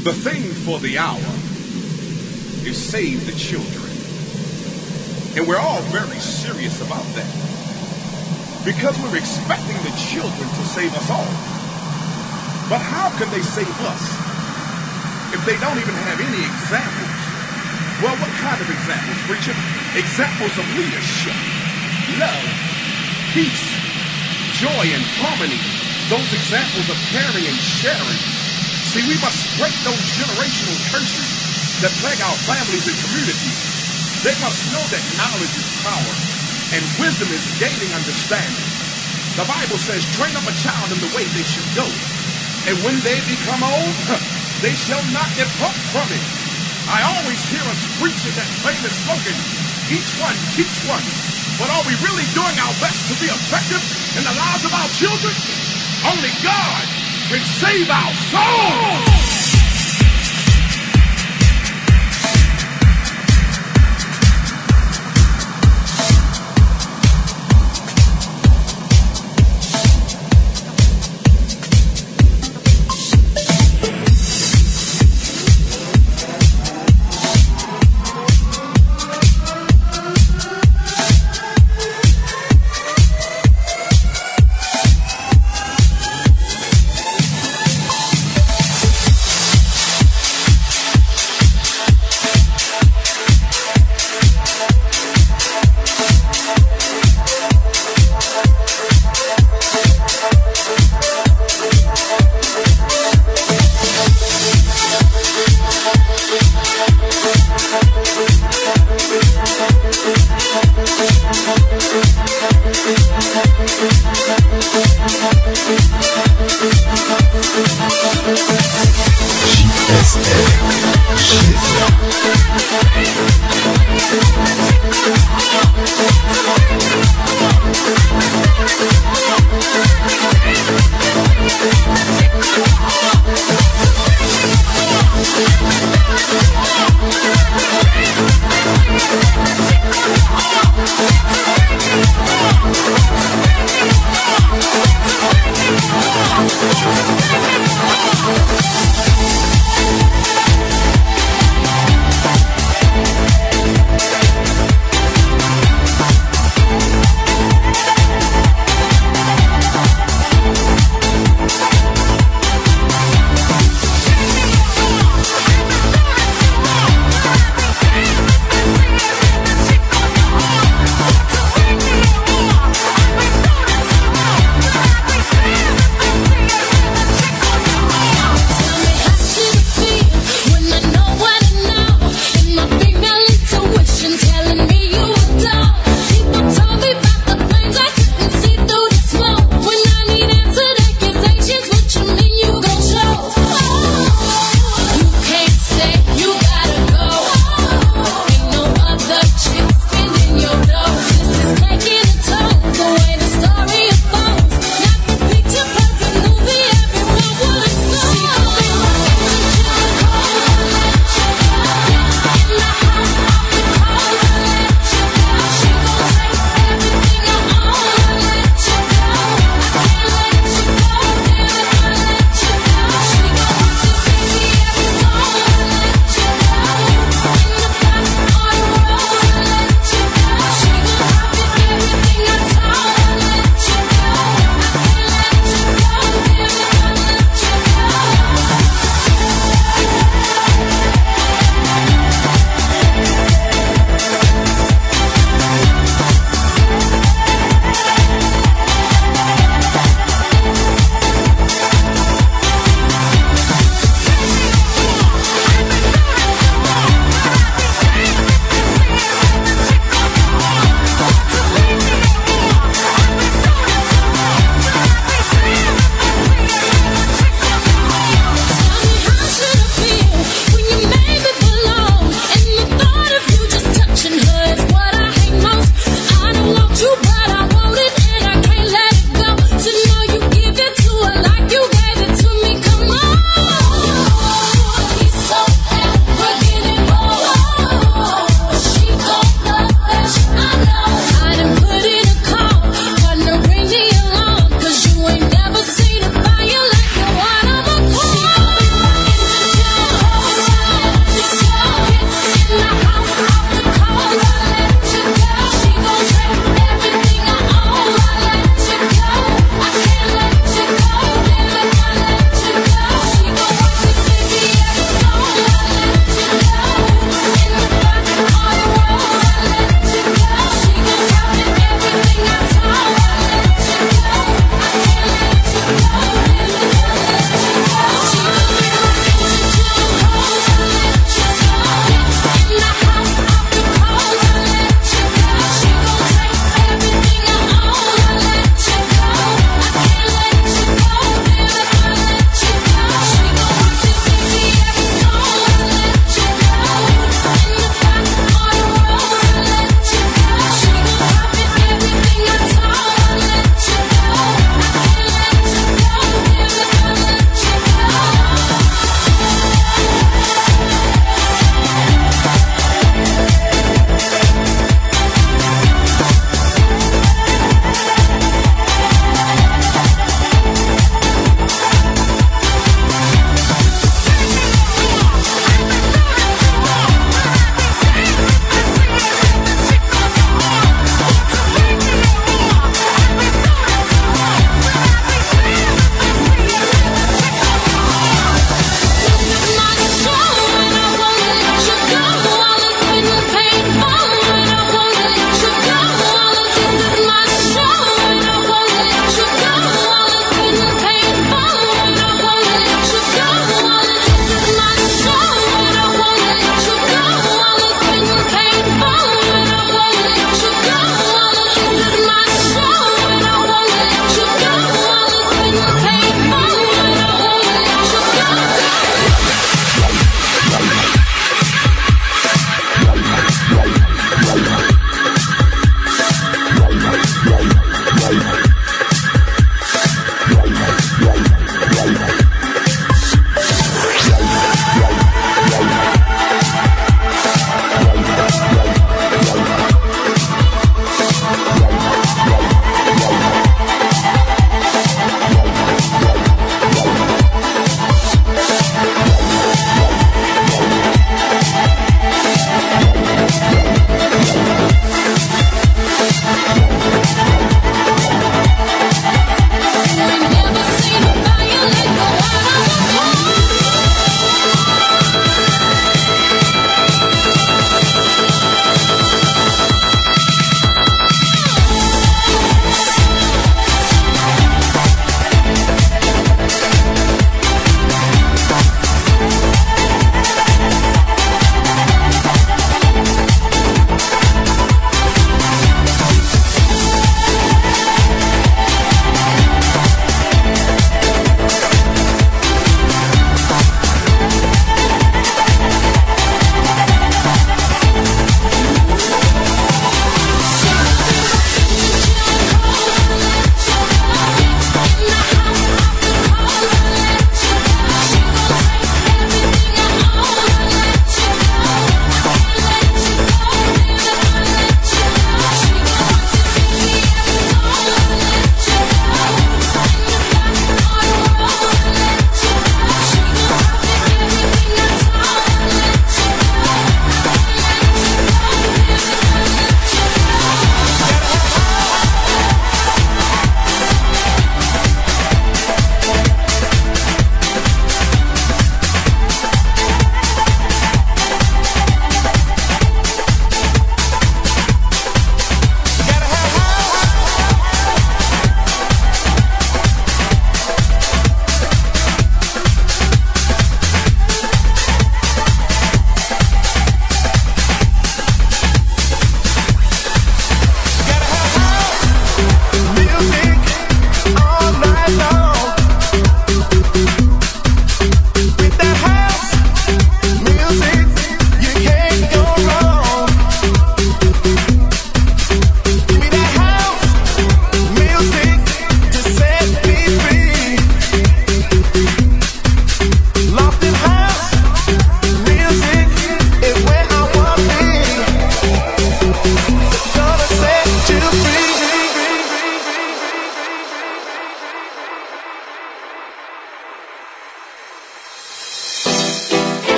The thing for the hour is save the children. And we're all very serious about that. Because we're expecting the children to save us all. But how can they save us if they don't even have any examples? Well, what kind of examples, preacher? Examples of leadership, love, peace, joy, and harmony. Those examples of caring and sharing. See, we must break those generational curses that plague our families and communities. They must know that knowledge is power and wisdom is gaining understanding. The Bible says, train up a child in the way they should go. And when they become old, they shall not depart from it. I always hear us preaching that famous slogan, each one teach one. But are we really doing our best to be effective in the lives of our children? Only God save our souls.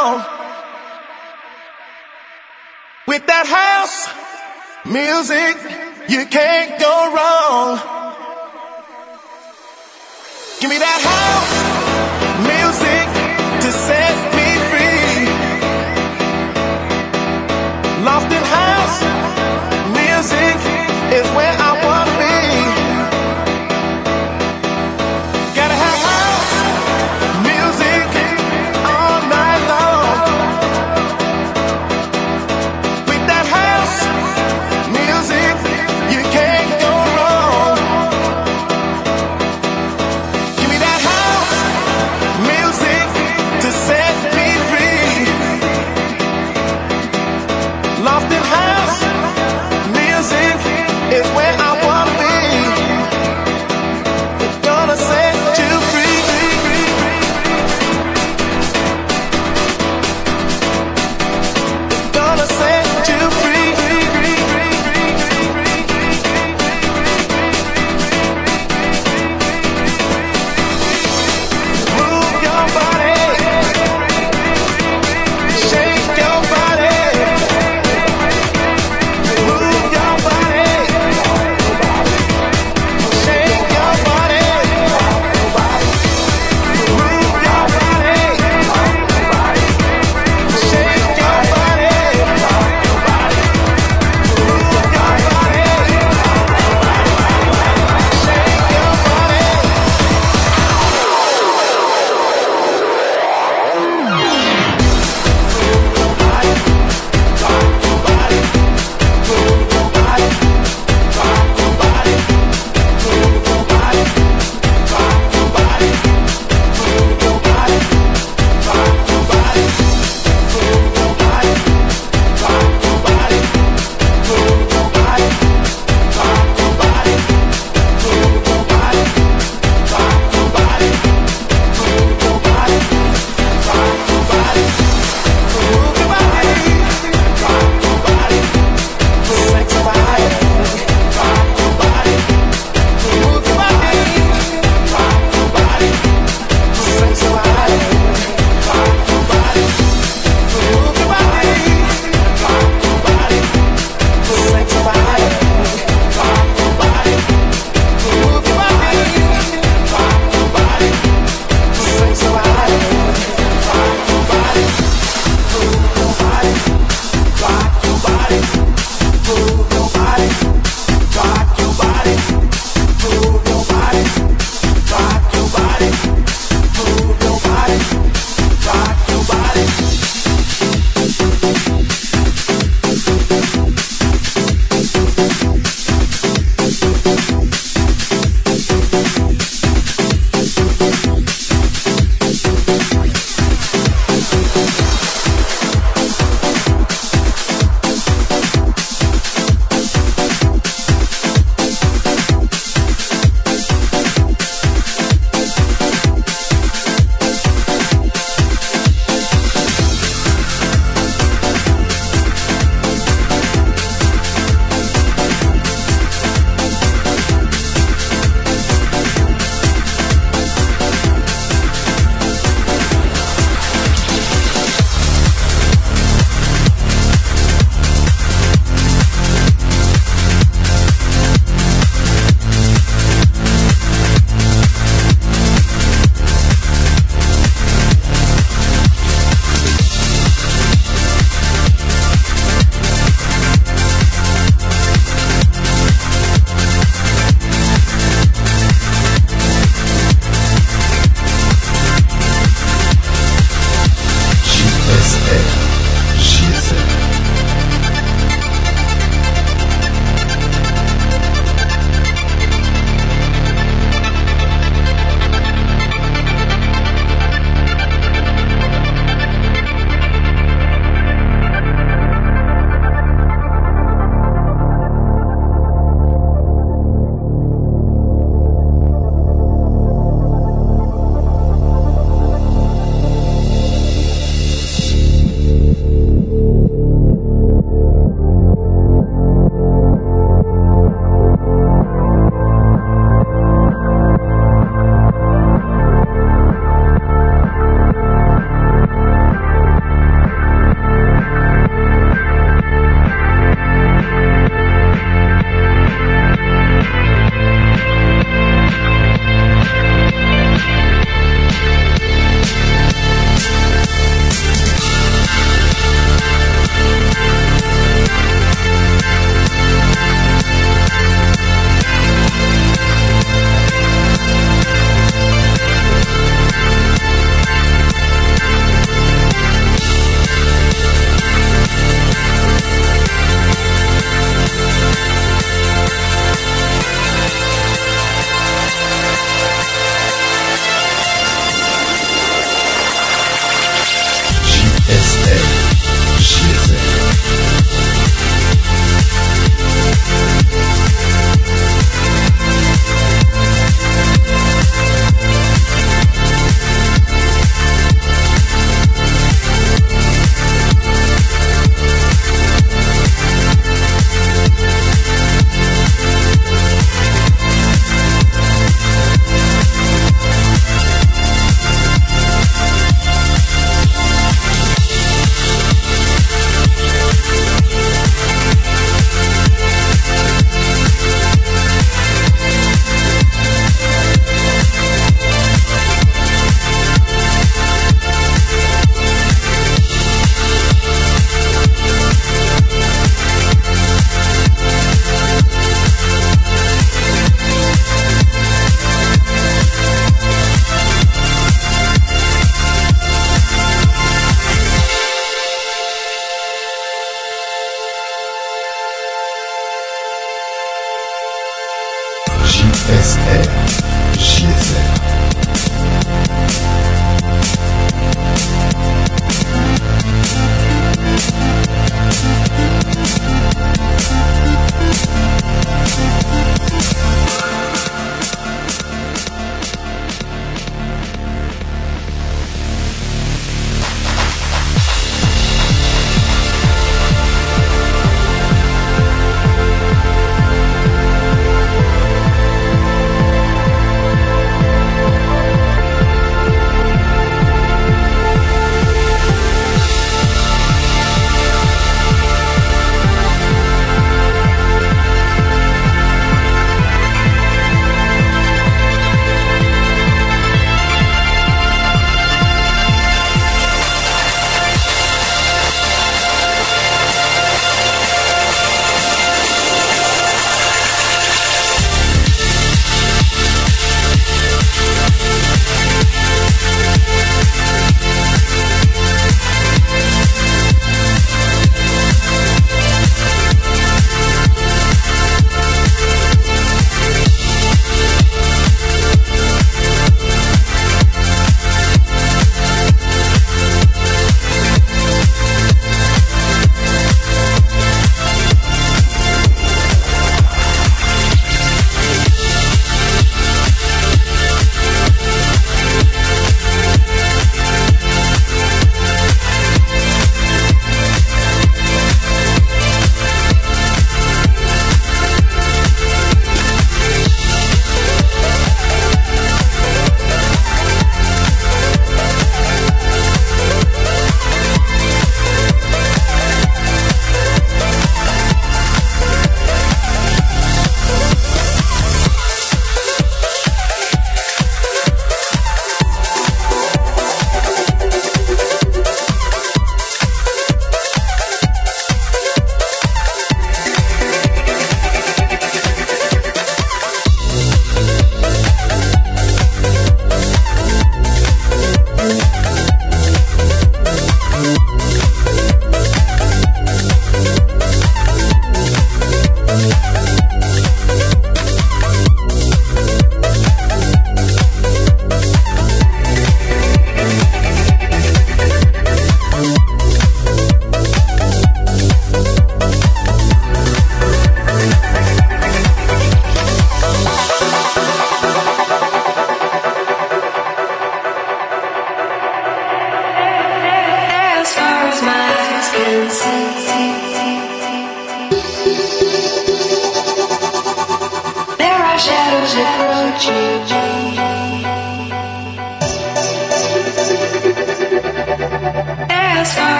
on with that house music. You can't go wrong. Give me that house music to set me free. Loft house music is where I.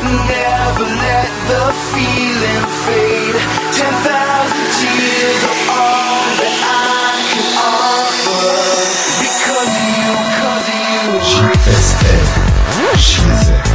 Never let the feeling fade. Ten thousand tears are all that I can offer. Because of you, because of you. She's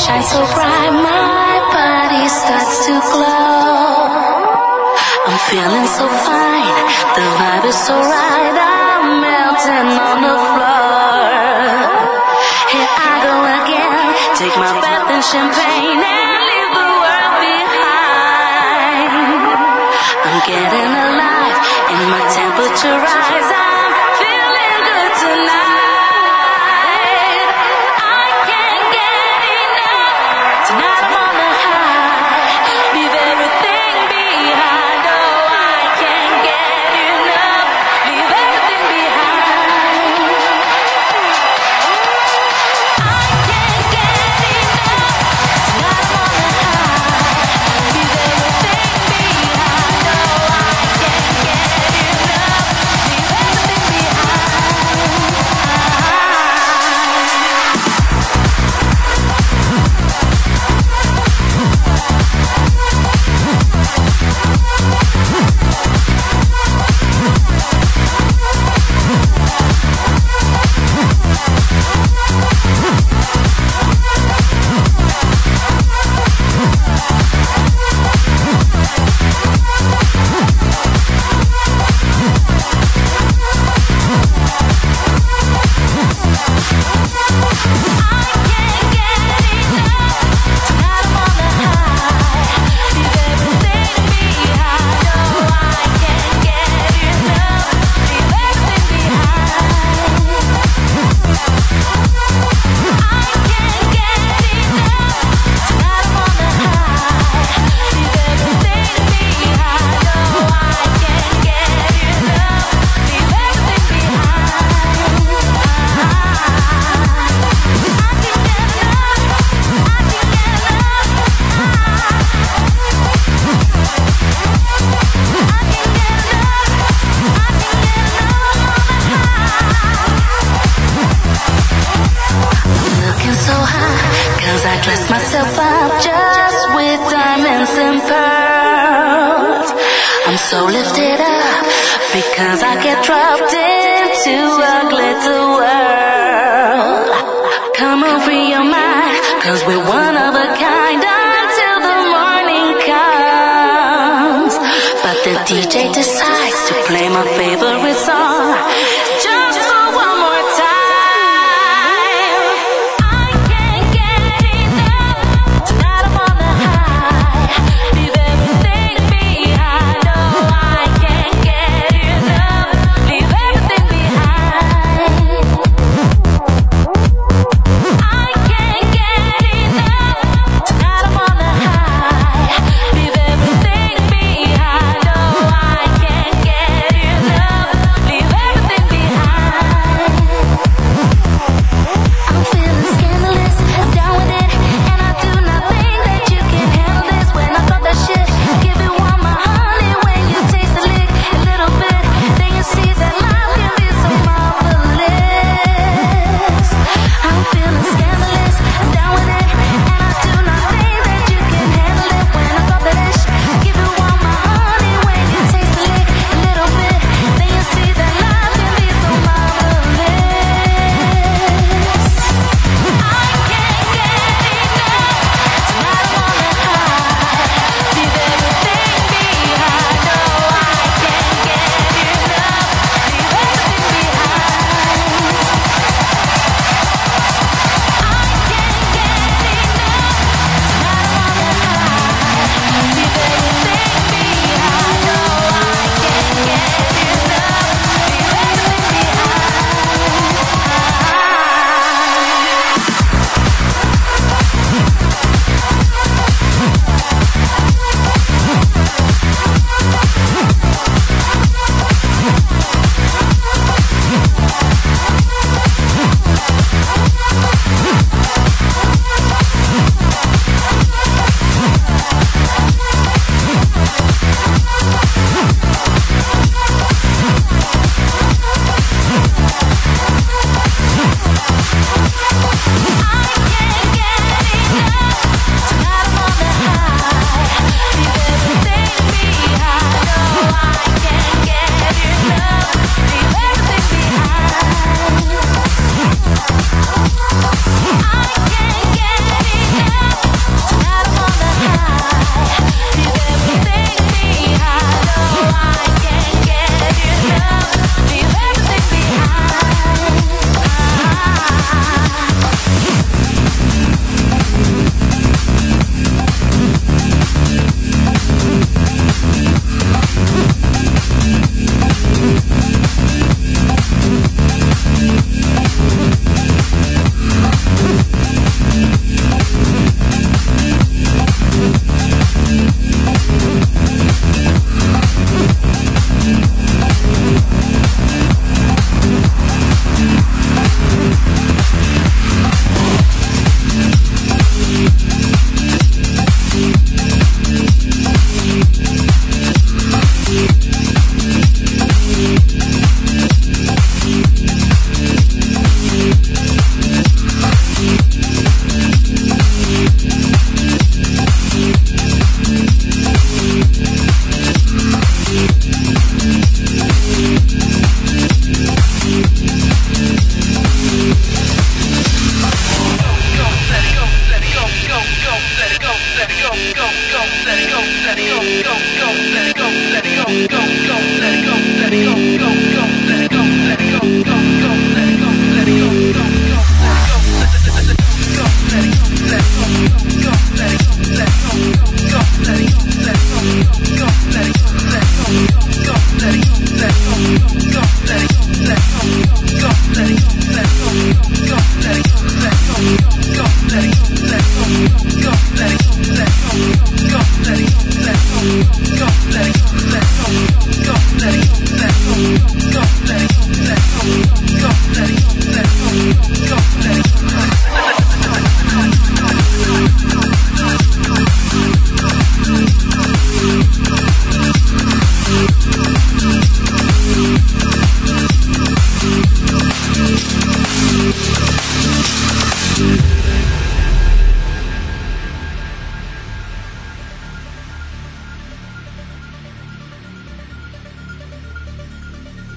shine so bright, my body starts to glow. I'm feeling so fine, the vibe is so right, I'm melting on the floor. Here I go again, take my bath in champagne and leave the world behind. I'm getting alive, and my temperature rises.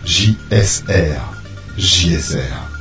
JSR. JSR.